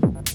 Peace.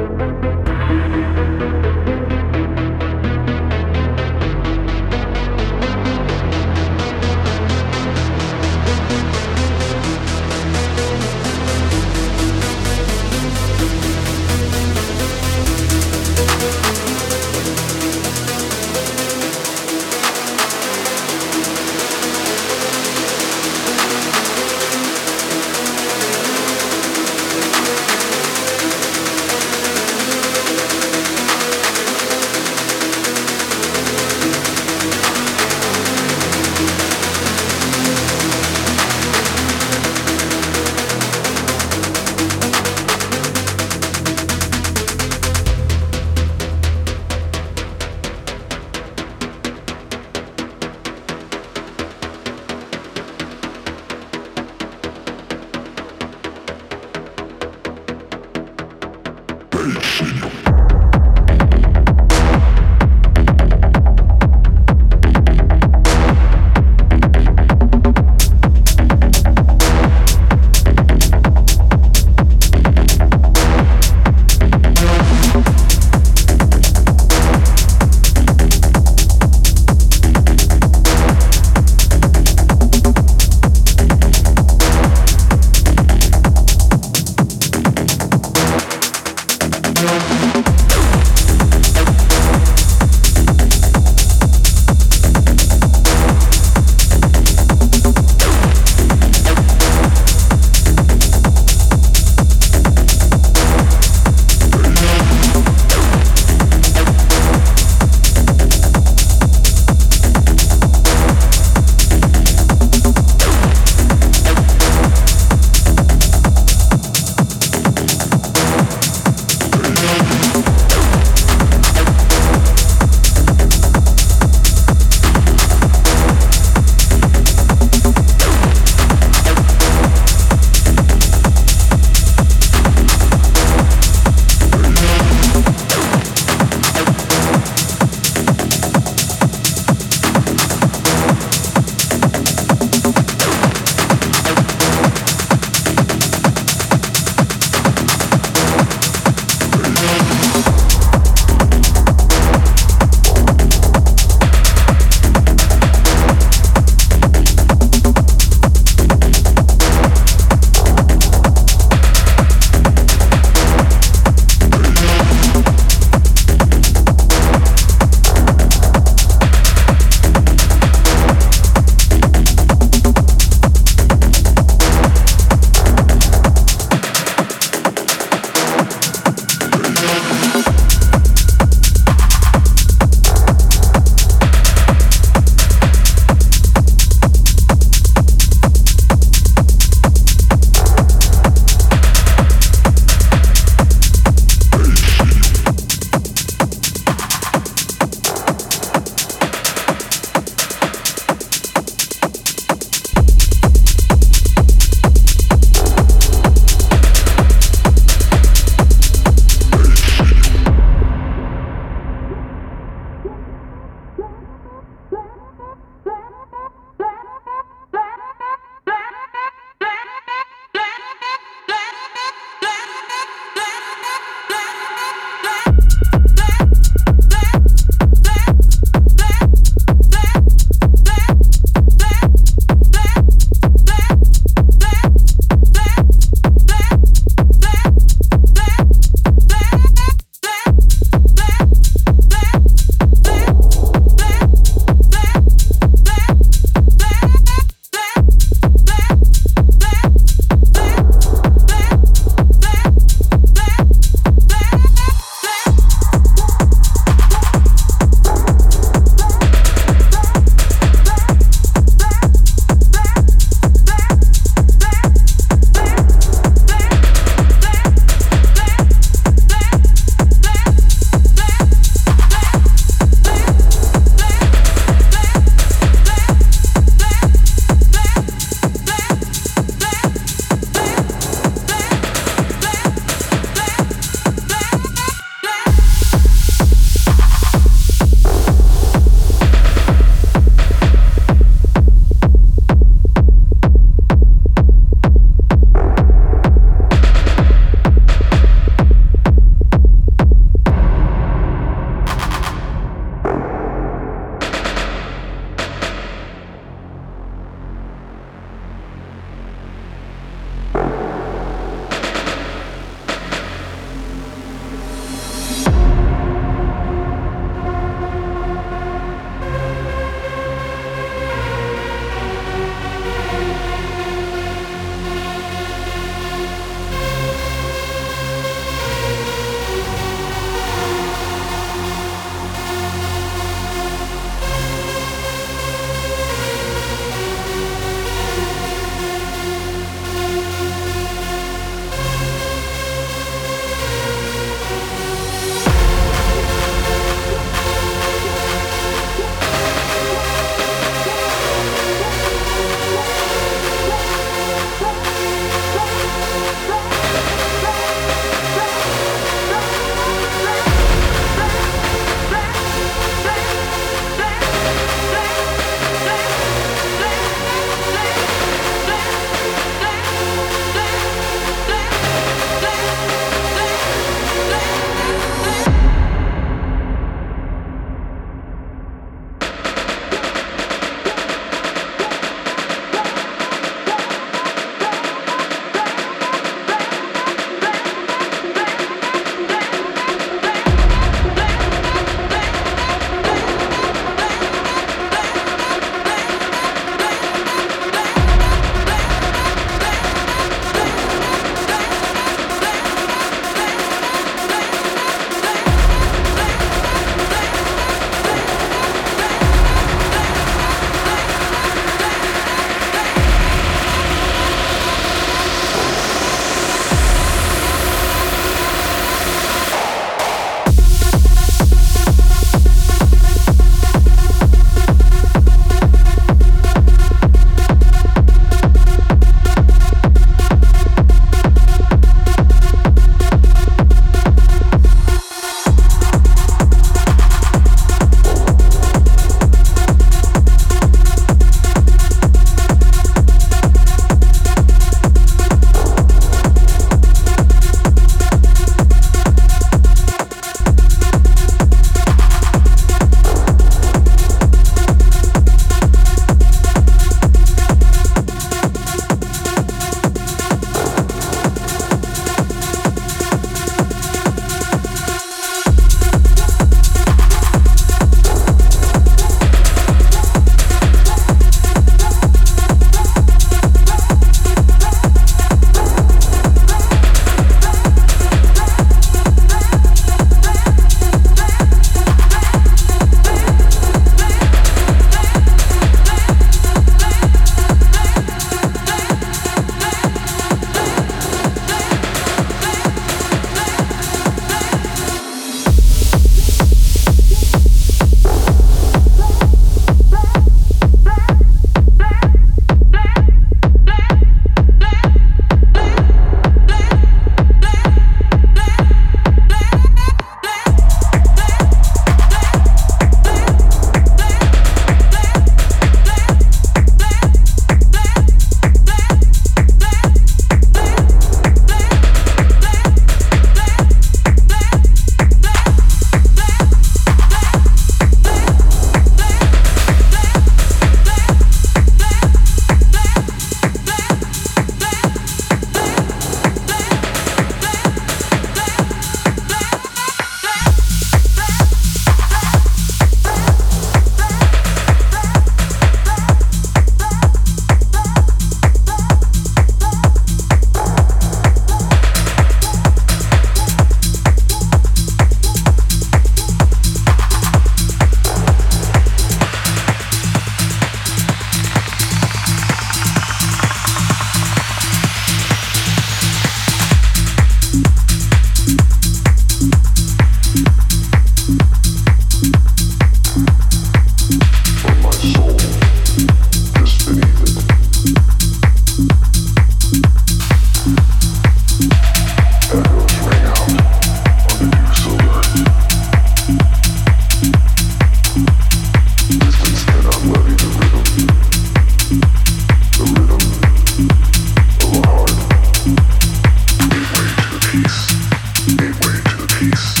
peace.